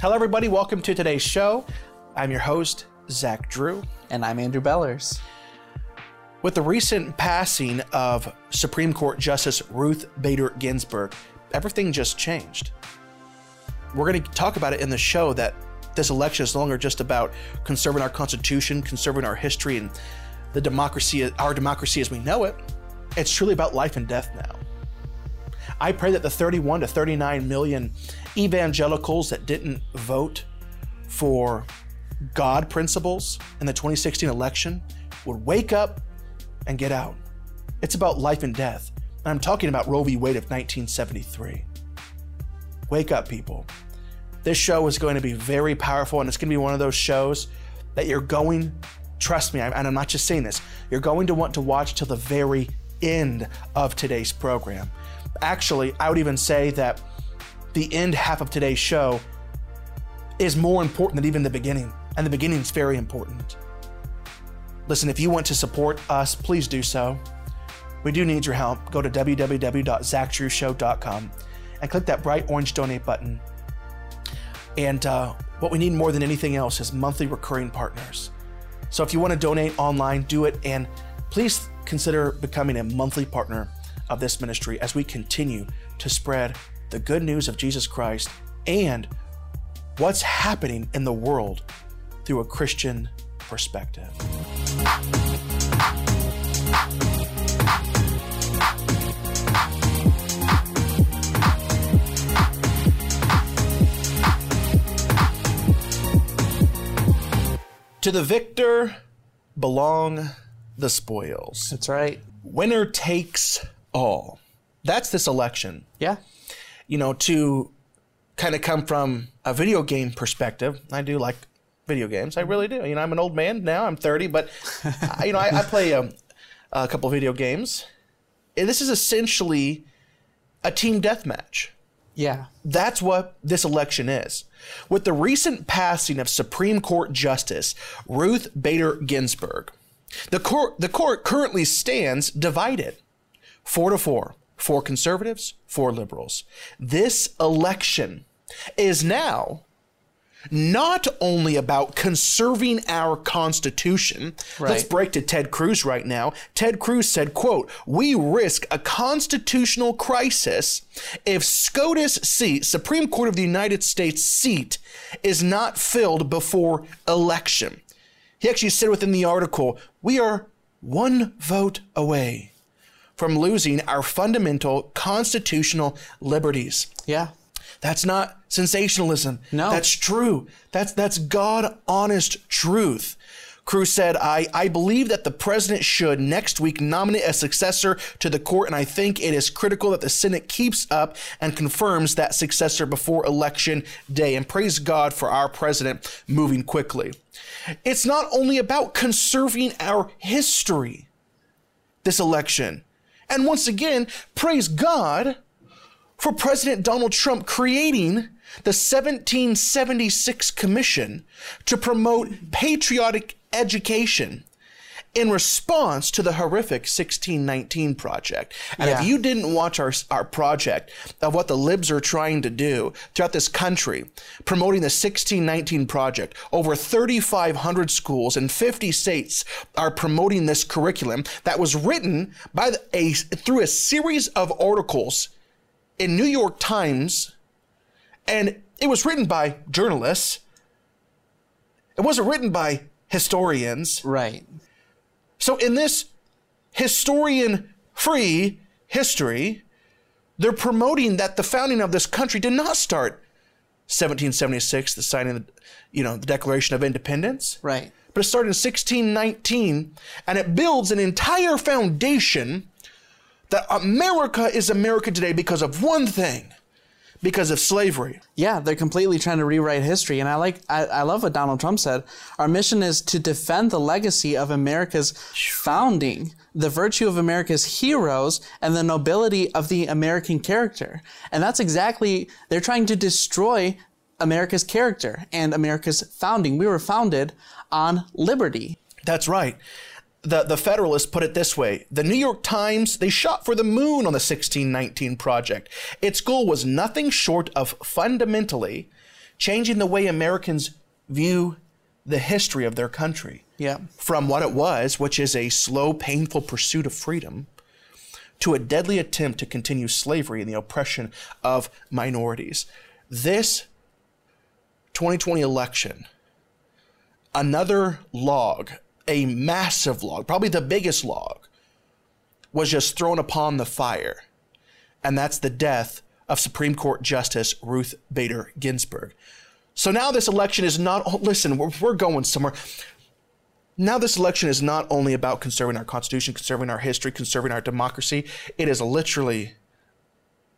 Hello, everybody. Welcome to today's show. I'm your host, Zach Drew. And I'm Andrew Bellers. With the recent passing of Supreme Court Justice Ruth Bader Ginsburg, everything just changed. We're going to talk about it in the show that this election is no longer just about conserving our Constitution, conserving our history, and the democracy, our democracy as we know it. It's truly about life and death now. I pray that the 31 to 39 million evangelicals that didn't vote for God principles in the 2016 election would wake up and get out. It's about life and death. And I'm talking about Roe v. Wade of 1973. Wake up, people. This show is going to be very powerful, and it's going to be one of those shows that you're going, trust me, and I'm not just saying this, you're going to want to watch till the very end of today's program. Actually, I would even say that the end half of today's show is more important than even the beginning, and the beginning is very important. Listen, if you want to support us, please do so. We do need your help. Go to www.zachdrewshow.com and click that bright orange donate button. And uh, what we need more than anything else is monthly recurring partners. So if you want to donate online, do it. And please consider becoming a monthly partner of this ministry as we continue to spread the good news of Jesus Christ and what's happening in the world through a Christian perspective. To the victor belong the spoils. That's right. Winner takes all. That's this election. Yeah. You know, to kind of come from a video game perspective, I do like video games. I really do. You know, I'm an old man now. I'm 30, but I, you know, I, I play a, a couple video games. And this is essentially a team deathmatch. Yeah. That's what this election is. With the recent passing of Supreme Court Justice Ruth Bader Ginsburg, the court, the court currently stands divided four to four, four conservatives, four liberals. This election is now not only about conserving our constitution. Right. let's break to ted cruz right now. Ted cruz said quote we risk a constitutional crisis if scotus seat supreme court of the united states seat is not filled before election. He actually said within the article we are one vote away from losing our fundamental constitutional liberties Yeah. that's not sensationalism. No. That's true. That's that's God honest truth. Cruz said, I, I believe that the president should next week nominate a successor to the court, and I think it is critical that the Senate keeps up and confirms that successor before election day. And praise God for our president moving quickly. It's not only about conserving our history, this election. And once again, praise God for President Donald Trump creating the 1776 Commission to promote patriotic education in response to the horrific 1619 project. And Yeah. if you didn't watch our, our project of what the libs are trying to do throughout this country, promoting the 1619 project, over 3,500 schools in 50 states are promoting this curriculum that was written by the- a through a series of articles in New York Times, and it was written by journalists. It wasn't written by historians. Right. So, in this historian free history, they're promoting that the founding of this country did not start 1776, the signing of the, you know, the Declaration of Independence Right. but it started in 1619 and it builds an entire foundation that America is America today because of one thing because of slavery. Yeah, they're completely trying to rewrite history. And I like, I, I love what Donald Trump said. Our mission is to defend the legacy of America's founding, the virtue of America's heroes, and the nobility of the American character. And that's exactly, they're trying to destroy America's character and America's founding. We were founded on liberty. That's right. The, the Federalists put it this way The New York Times, they shot for the moon on the 1619 project. Its goal was nothing short of fundamentally changing the way Americans view the history of their country Yeah. from what it was, which is a slow, painful pursuit of freedom, to a deadly attempt to continue slavery and the oppression of minorities. This 2020 election, another log, a massive log, probably the biggest log, was just thrown upon the fire. And that's the death of Supreme Court Justice Ruth Bader Ginsburg. So now this election is not, oh, listen, we're, we're going somewhere. Now this election is not only about conserving our Constitution, conserving our history, conserving our democracy. It is literally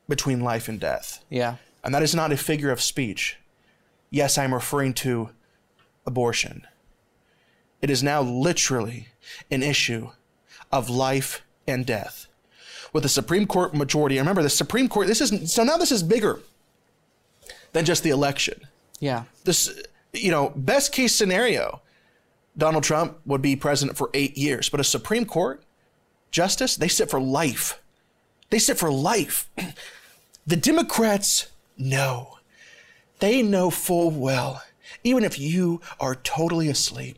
between life and death. Yeah. And that is not a figure of speech. Yes, I'm referring to abortion. It is now literally an issue of life and death. With the Supreme Court majority, remember the Supreme Court, this is so now this is bigger than just the election. Yeah. This you know, best case scenario, Donald Trump would be president for 8 years, but a Supreme Court justice, they sit for life. They sit for life. The Democrats know. They know full well, even if you are totally asleep,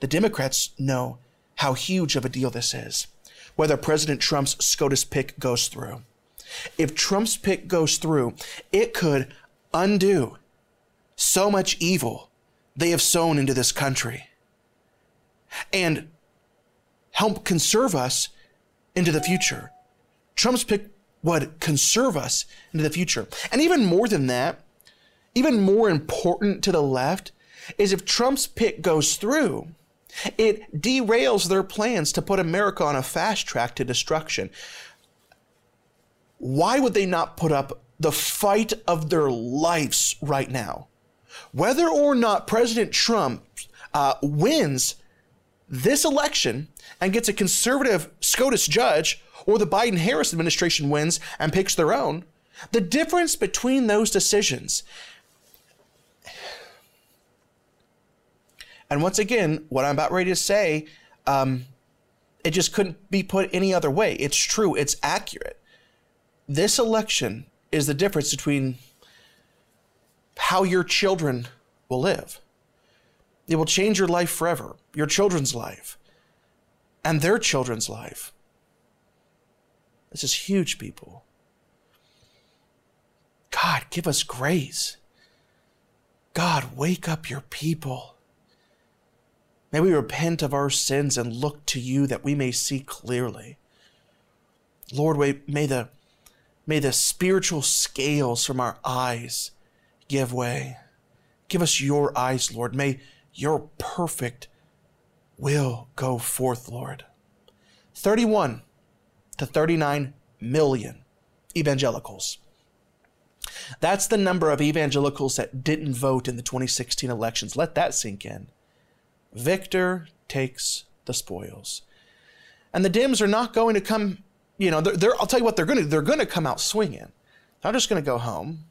the Democrats know how huge of a deal this is, whether President Trump's SCOTUS pick goes through. If Trump's pick goes through, it could undo so much evil they have sown into this country and help conserve us into the future. Trump's pick would conserve us into the future. And even more than that, even more important to the left is if Trump's pick goes through, it derails their plans to put America on a fast track to destruction. Why would they not put up the fight of their lives right now? Whether or not President Trump uh, wins this election and gets a conservative SCOTUS judge, or the Biden Harris administration wins and picks their own, the difference between those decisions. And once again, what I'm about ready to say, um, it just couldn't be put any other way. It's true, it's accurate. This election is the difference between how your children will live. It will change your life forever, your children's life, and their children's life. This is huge, people. God, give us grace. God, wake up your people. May we repent of our sins and look to you that we may see clearly. Lord, may the, may the spiritual scales from our eyes give way. Give us your eyes, Lord. May your perfect will go forth, Lord. 31 to 39 million evangelicals. That's the number of evangelicals that didn't vote in the 2016 elections. Let that sink in. Victor takes the spoils. And the Dems are not going to come, you know, they're, they're I'll tell you what they're going to they're going to come out swinging. They're just going to go home.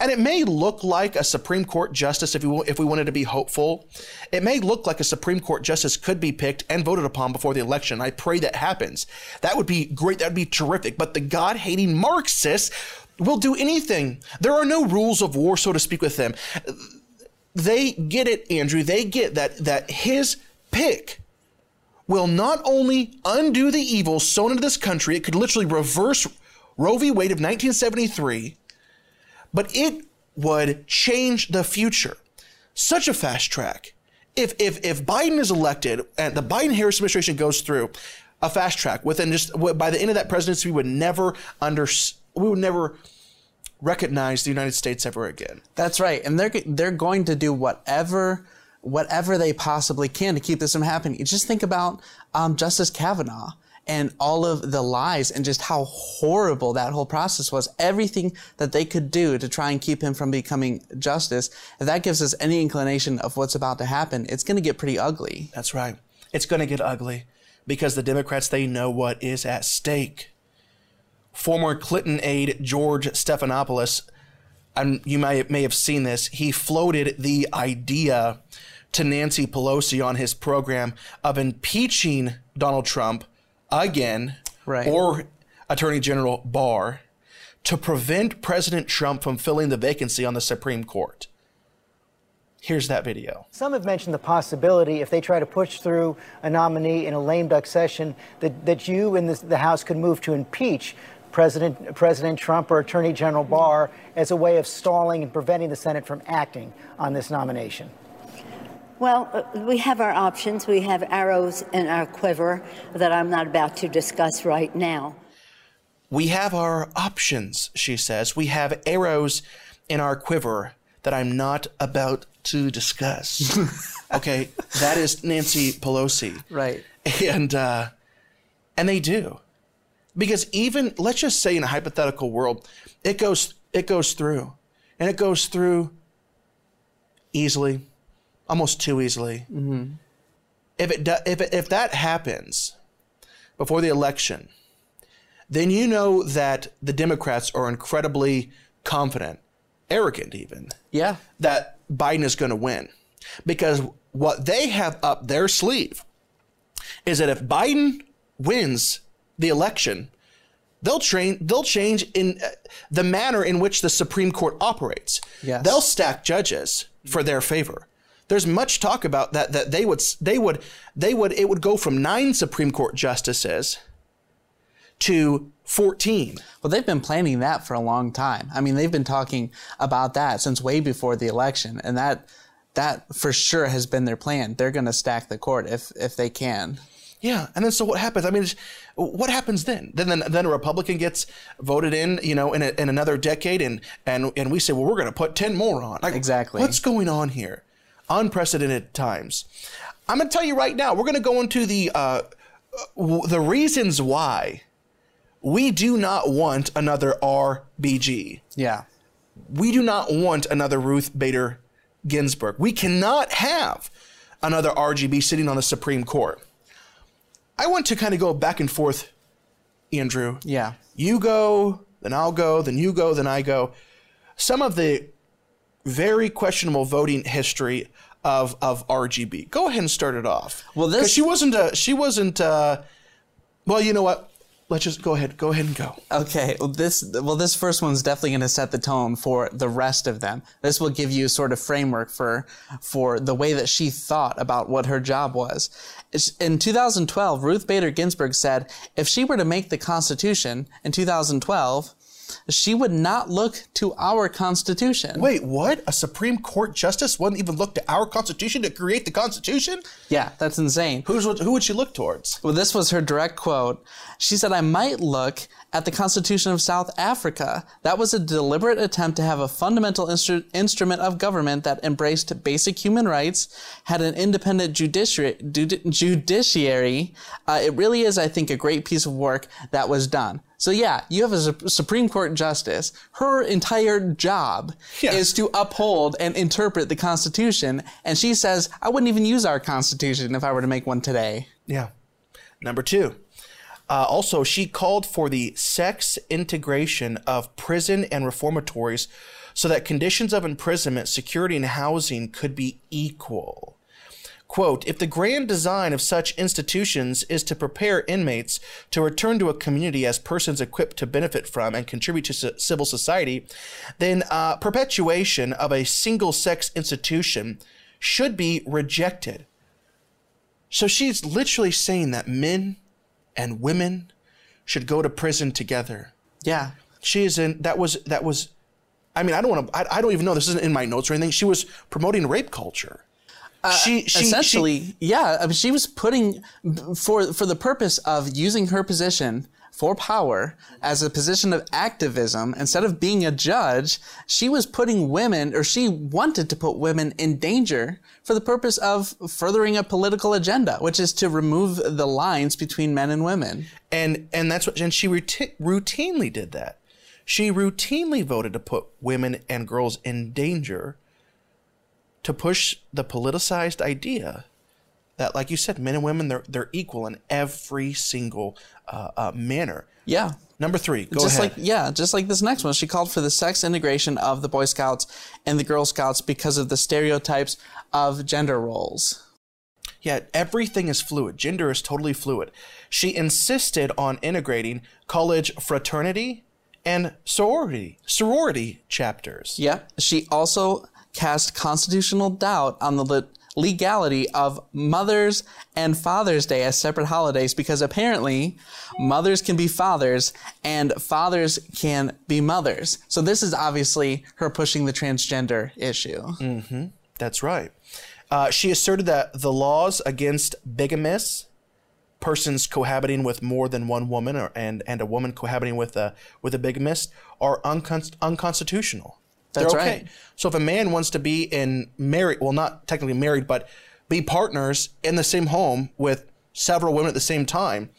And it may look like a Supreme Court justice, if we, if we wanted to be hopeful, it may look like a Supreme Court justice could be picked and voted upon before the election. I pray that happens. That would be great. That would be terrific. But the God hating Marxists will do anything. There are no rules of war, so to speak, with them. They get it, Andrew. They get that, that his pick will not only undo the evil sown into this country, it could literally reverse Roe v. Wade of 1973 but it would change the future. Such a fast track. If if if Biden is elected and the Biden Harris administration goes through a fast track within just by the end of that presidency, we would never under we would never recognize the United States ever again. That's right, and they're they're going to do whatever whatever they possibly can to keep this from happening. Just think about um, Justice Kavanaugh and all of the lies and just how horrible that whole process was. Everything that they could do to try and keep him from becoming justice. If that gives us any inclination of what's about to happen, it's going to get pretty ugly. That's right. It's going to get ugly because the Democrats, they know what is at stake. Former Clinton aide George Stephanopoulos, and you may, may have seen this, he floated the idea to Nancy Pelosi on his program of impeaching Donald Trump again, right. or Attorney General Barr, to prevent President Trump from filling the vacancy on the Supreme Court. Here's that video. Some have mentioned the possibility, if they try to push through a nominee in a lame duck session, that, that you and the, the House could move to impeach President, President Trump or Attorney General Barr as a way of stalling and preventing the Senate from acting on this nomination. Well, uh, we have our options. We have arrows in our quiver that I'm not about to discuss right now. We have our options, she says. We have arrows in our quiver that I'm not about to discuss. okay, that is Nancy Pelosi. Right. And uh and they do. Because even let's just say in a hypothetical world, it goes it goes through. And it goes through easily, almost too easily. Mm-hmm. If it do, if it, if that happens before the election, then you know that the Democrats are incredibly confident, arrogant even. Yeah. That Biden is going to win. Because what they have up their sleeve is that if Biden wins the election, they'll train they'll change in uh, the manner in which the Supreme Court operates. Yes. They'll stack judges for their favor. There's much talk about that that they would they would they would it would go from 9 Supreme Court justices to 14. Well, they've been planning that for a long time. I mean, they've been talking about that since way before the election, and that that for sure has been their plan. They're going to stack the court if if they can. Yeah, and then so what happens? I mean, what happens then? Then then, then a Republican gets voted in, you know, in, a, in another decade, and and and we say, well, we're going to put ten more on. Like, Exactly. What's going on here? Unprecedented times. I'm going to tell you right now. We're going to go into the uh, w- the reasons why we do not want another RBG. Yeah. We do not want another Ruth Bader Ginsburg. We cannot have another RGB sitting on the Supreme Court. I want to kind of go back and forth, Andrew. Yeah. You go, then I'll go, then you go, then I go. Some of the very questionable voting history of of RGB. Go ahead and start it off. Well, this- she wasn't a she wasn't uh well, you know what? Let's just go ahead. Go ahead and go. Okay, well this well this first one's definitely going to set the tone for the rest of them. This will give you sort of framework for for the way that she thought about what her job was. In 2012, Ruth Bader Ginsburg said if she were to make the Constitution in 2012, she would not look to our Constitution. Wait, what? A Supreme Court justice wouldn't even look to our Constitution to create the Constitution? Yeah, that's insane. Who's who would she look towards? Well, this was her direct quote. She said, I might look at the Constitution of South Africa. That was a deliberate attempt to have a fundamental instru- instrument of government that embraced basic human rights, had an independent judiciary. judi- judiciary. Uh, it really is, I think, a great piece of work that was done. So yeah, you have a Supreme Court justice. Her entire job Yeah. is to uphold and interpret the Constitution. And she says, I wouldn't even use our Constitution if I were to make one today. Yeah. Number two. Uh, also, she called for the sex integration of prison and reformatories so that conditions of imprisonment, security, and housing could be equal. Quote, if the grand design of such institutions is to prepare inmates to return to a community as persons equipped to benefit from and contribute to ci- civil society, then uh, perpetuation of a single sex institution should be rejected. So she's literally saying that men and women should go to prison together. Yeah. She is in that was that was I mean, I don't want to I, I don't even know this isn't in my notes or anything. She was promoting rape culture. Uh, she, she essentially, she- yeah. I mean, she was putting for for the purpose of using her position for power as a position of activism instead of being a judge. She was putting women, or she wanted to put women in danger for the purpose of furthering a political agenda, which is to remove the lines between men and women. and and that's what and she routi- routinely did that. She routinely voted to put women and girls in danger to push the politicized idea that, like you said, men and women they're they're equal in every single uh, uh, manner. Yeah. Number three, go just ahead. like yeah, just like this next one, she called for the sex integration of the Boy Scouts and the Girl Scouts because of the stereotypes of gender roles. Yeah, everything is fluid. Gender is totally fluid. She insisted on integrating college fraternity and sorority sorority chapters. Yep. She also cast constitutional doubt on the le- legality of Mother's and Father's Day as separate holidays because apparently mothers can be fathers and fathers can be mothers. So this is obviously her pushing the transgender issue. Mm-hmm. That's right. Uh, she asserted that the laws against bigamous persons cohabiting with more than one woman or, and, and a woman cohabiting with a, with a bigamist are uncon- unconstitutional. That's okay. right. So if a man wants to be in married, well, not technically married, but be partners in the same home with several women at the same time,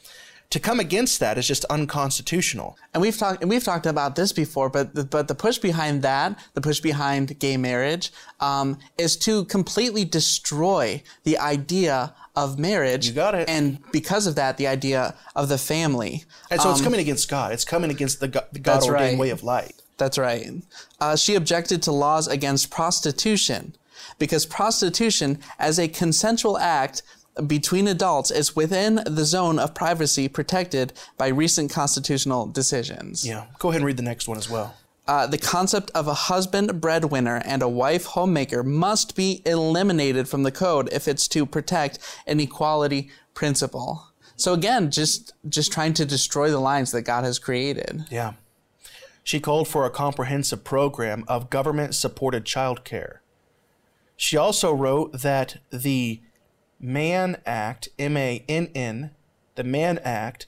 to come against that is just unconstitutional. And we've talked and we've talked about this before, but the, but the push behind that, the push behind gay marriage, um, is to completely destroy the idea of marriage. You got it. And because of that, the idea of the family. And so it's coming against God. It's coming against the, go- the God Um, ordained right. way of life. That's right. Uh, she objected to laws against prostitution because prostitution, as a consensual act between adults, is within the zone of privacy protected by recent constitutional decisions. Yeah. Go ahead and read the next one as well. Uh, the concept of a husband breadwinner and a wife homemaker must be eliminated from the code if it's to protect an equality principle. So again, just just trying to destroy the lines that God has created. Yeah. She called for a comprehensive program of government supported childcare. She also wrote that the Mann Act, M A N N, the Mann Act,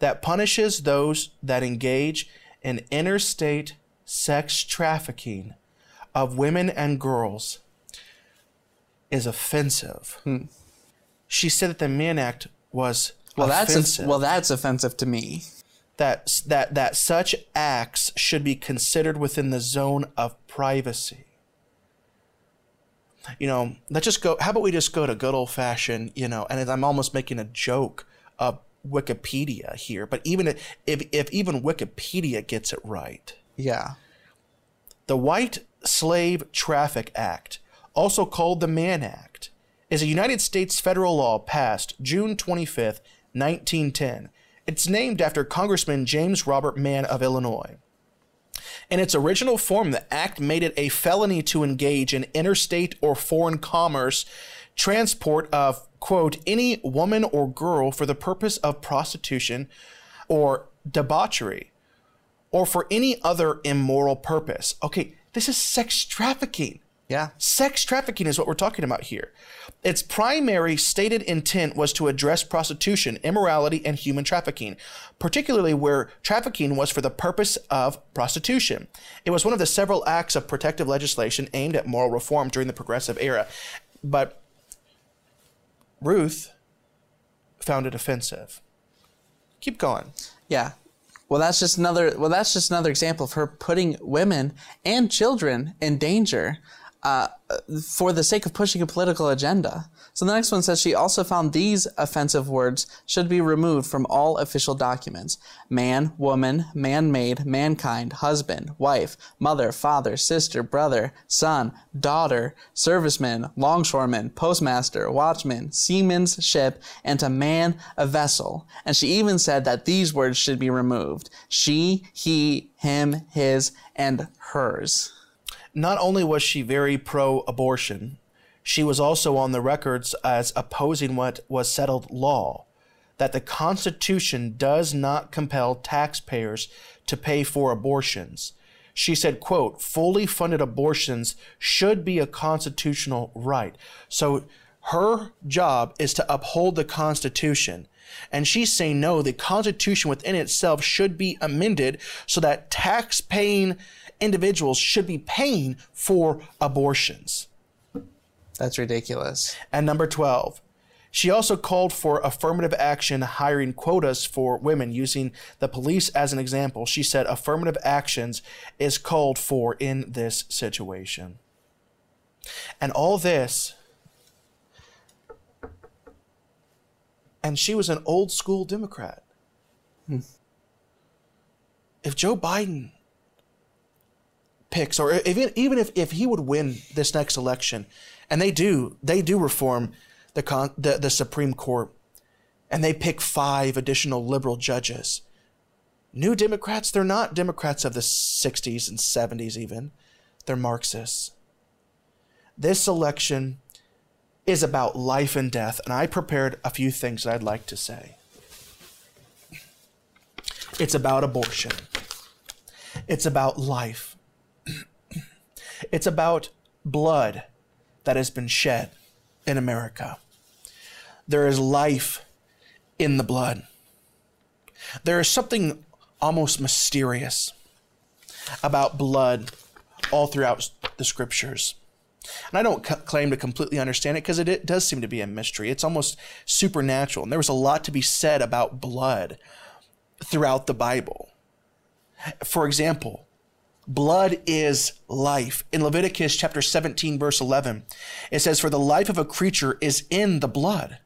that punishes those that engage in interstate sex trafficking of women and girls is offensive. Hmm. She said that the Mann Act was Well, that's well, that's offensive to me. That that that such acts should be considered within the zone of privacy. You know, let's just go. How about we just go to good old fashioned, you know? And I'm almost making a joke of Wikipedia here, but even if if even Wikipedia gets it right, Yeah. the White Slave Traffic Act, also called the Mann Act, is a United States federal law passed June 25th, 1910. It's named after Congressman James Robert Mann of Illinois. In its original form, the act made it a felony to engage in interstate or foreign commerce transport of, quote, any woman or girl for the purpose of prostitution or debauchery or for any other immoral purpose. Okay, this is sex trafficking. Yeah. Sex trafficking is what we're talking about here. Its primary stated intent was to address prostitution, immorality, and human trafficking, particularly where trafficking was for the purpose of prostitution. It was one of the several acts of protective legislation aimed at moral reform during the progressive era. But Ruth found it offensive. Keep going. Yeah. Well, that's just another. Well, that's just another example of her putting women and children in danger for the sake of pushing a political agenda. So the next one says she also found these offensive words should be removed from all official documents: man, woman, man-made, mankind, husband, wife, mother, father, sister, brother, son, daughter, serviceman, longshoreman, postmaster, watchman, seaman's ship, and to man a vessel. And she even said that these words should be removed: she, he, him, his, and hers. Not only was she very pro abortion, she was also on the records as opposing what was settled law that the Constitution does not compel taxpayers to pay for abortions. She said, quote, fully funded abortions should be a constitutional right. So her job is to uphold the Constitution. And she's saying, no, the Constitution within itself should be amended so that tax paying individuals should be paying for abortions. That's ridiculous. And number 12, she also called for affirmative action hiring quotas for women using the police as an example. She said affirmative actions is called for in this situation. And all this, and she was an old school Democrat. Hmm. If Joe Biden picks, or even even if, if he would win this next election, and they do they do reform the con, the, the Supreme Court, and they pick five additional liberal judges, New Democrats, they're not Democrats of the 60s and 70s, even. They're Marxists. This election is about life and death, and I prepared a few things that I'd like to say. It's about abortion, it's about life, it's about blood that has been shed in America. There is life in the blood. There is something almost mysterious about blood all throughout the scriptures. And I don't c- claim to completely understand it because it, it does seem to be a mystery. It's almost supernatural. And there was a lot to be said about blood throughout the Bible. For example, blood is life. In Leviticus chapter 17, verse 11, it says, For the life of a creature is in the blood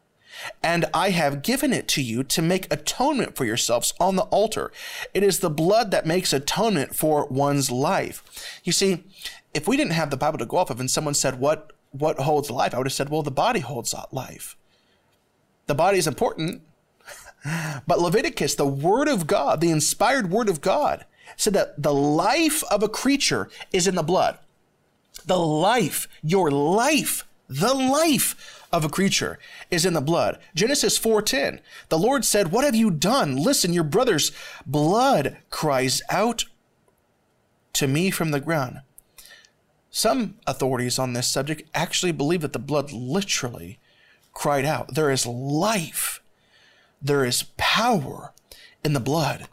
and I have given it to you to make atonement for yourselves on the altar. It is the blood that makes atonement for one's life. You see, if we didn't have the Bible to go off of and someone said, What what holds life? I would have said, Well, the body holds life. The body is important. but Leviticus, the word of God, the inspired word of God, said that the life of a creature is in the blood. The life, your life, the life of a creature is in the blood. Genesis 4:10. The Lord said, "What have you done? Listen, your brother's blood cries out to me from the ground." Some authorities on this subject actually believe that the blood literally cried out. There is life. There is power in the blood.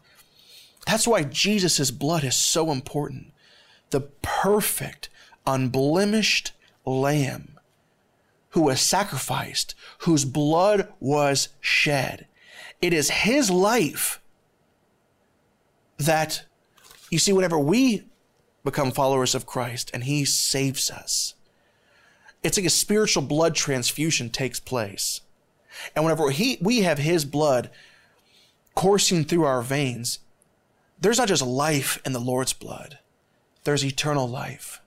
That's why Jesus' blood is so important. The perfect, unblemished lamb who was sacrificed, whose blood was shed. It is his life that, you see, whenever we become followers of Christ and he saves us, it's like a spiritual blood transfusion takes place. And whenever he, we have his blood coursing through our veins, there's not just life in the Lord's blood, there's eternal life.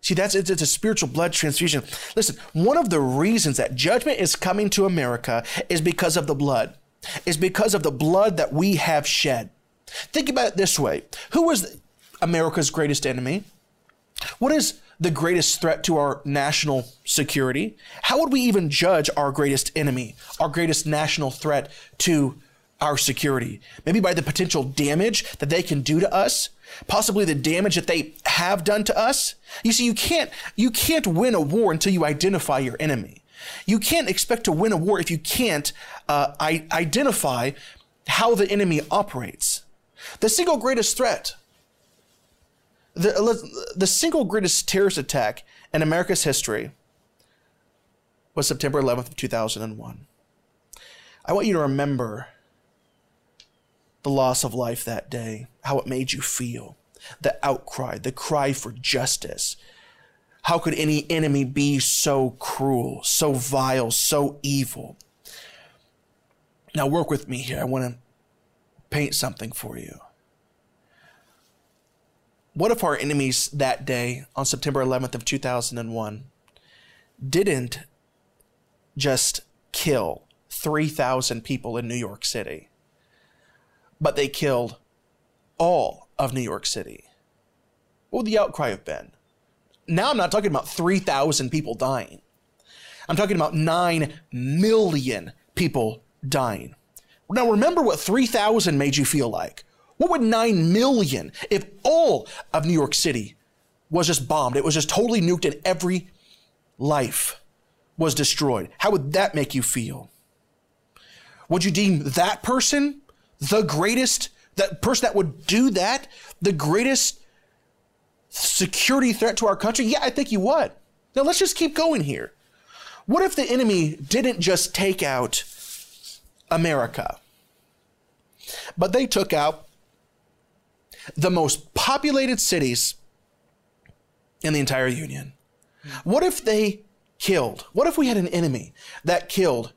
See, that's it's, a spiritual blood transfusion. Listen, one of the reasons that judgment is coming to America is because of the blood, is because of the blood that we have shed. Think about it this way: Who was America's greatest enemy? What is the greatest threat to our national security? How would we even judge our greatest enemy, our greatest national threat to our security? Maybe by the potential damage that they can do to us possibly the damage that they have done to us. You see, you can't you can't win a war until you identify your enemy. You can't expect to win a war if you can't uh, I- identify how the enemy operates. The single greatest threat, the, the single greatest terrorist attack in America's history was September 11th of 2001. I want you to remember the loss of life that day, how it made you feel, the outcry, the cry for justice. How could any enemy be so cruel, so vile, so evil? Now, work with me here. I want to paint something for you. What if our enemies that day on September 11th of 2001 didn't just kill 3,000 people in New York City? But they killed all of New York City. What would the outcry have been? Now I'm not talking about 3,000 people dying. I'm talking about 9 million people dying. Now remember what 3,000 made you feel like. What would 9 million if all of New York City was just bombed? It was just totally nuked and every life was destroyed. How would that make you feel? Would you deem that person the greatest that person that would do that, the greatest security threat to our country? Yeah, I think you would. Now let's just keep going here. What if the enemy didn't just take out America, but they took out the most populated cities in the entire Union? What if they killed? What if we had an enemy that killed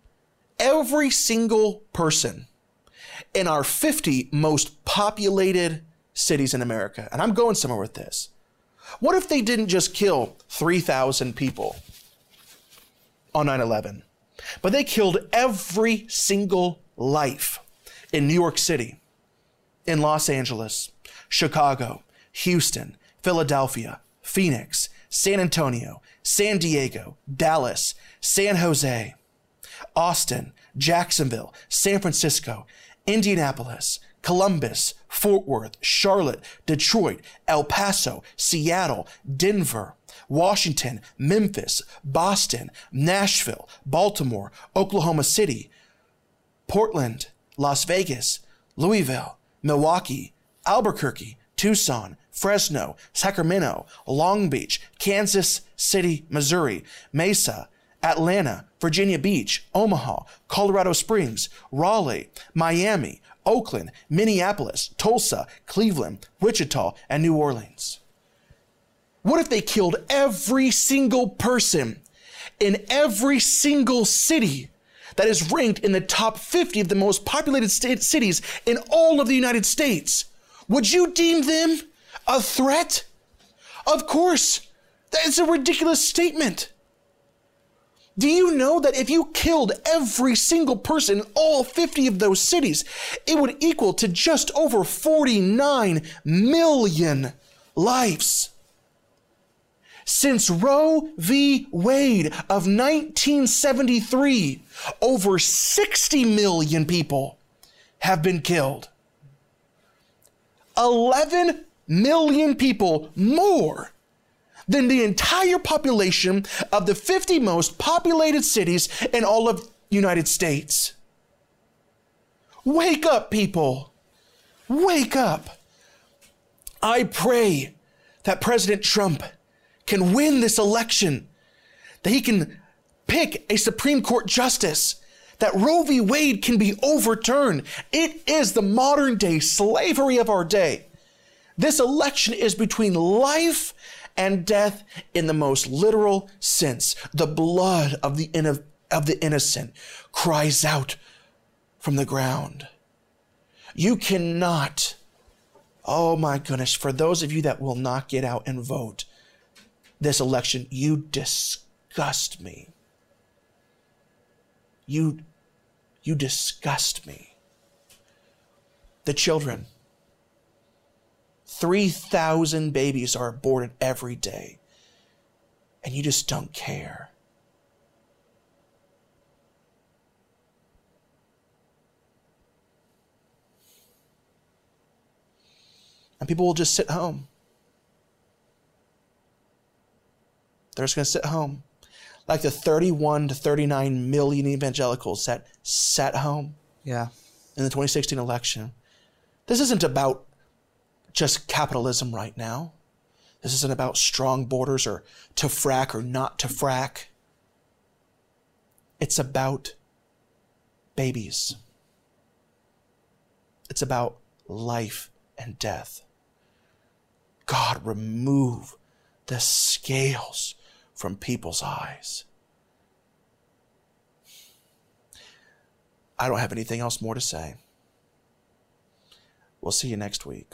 every single person in our 50 most populated cities in America, and I'm going somewhere with this. What if they didn't just kill 3,000 people on 9 11, but they killed every single life in New York City in Los Angeles, Chicago, Houston, Philadelphia, Phoenix, San Antonio, San Diego, Dallas, San Jose, Austin, Jacksonville, San Francisco, Indianapolis, Columbus, Fort Worth, Charlotte, Detroit, El Paso, Seattle, Denver, Washington, Memphis, Boston, Nashville, Baltimore, Oklahoma City, Portland, Las Vegas, Louisville, Milwaukee, Albuquerque, Tucson, Fresno, Sacramento, Long Beach, Kansas City, Missouri, Mesa, Atlanta, Virginia Beach, Omaha, Colorado Springs, Raleigh, Miami, Oakland, Minneapolis, Tulsa, Cleveland, Wichita, and New Orleans. What if they killed every single person in every single city that is ranked in the top 50 of the most populated cities in all of the United States? Would you deem them a threat? Of course. That is a ridiculous statement. Do you know that if you killed every single person in all 50 of those cities, it would equal to just over 49 million lives? Since Roe v. Wade of 1973, over 60 million people have been killed. 11 million people more than the entire population of the 50 most populated cities in all of United States. Wake up, people. Wake up. I pray that President Trump can win this election, that he can pick a Supreme Court justice, that Roe v. Wade can be overturned. It is the modern day slavery of our day. This election is between life and death in the most literal sense. The blood of the, of the innocent cries out from the ground. You cannot, oh my goodness, for those of you that will not get out and vote this election, you disgust me. You, you disgust me. The children, 3,000 babies are aborted every day, and you just don't care. And people will just sit home. They're just going to sit home. Like the 31 to 39 million evangelicals that sat home. Yeah. In the 2016 election. This isn't about just capitalism right now. This isn't about strong borders or to frack or not to frack. It's about babies. It's about life and death. God, remove the scales from people's eyes. I don't have anything else more to say. We'll see you next week.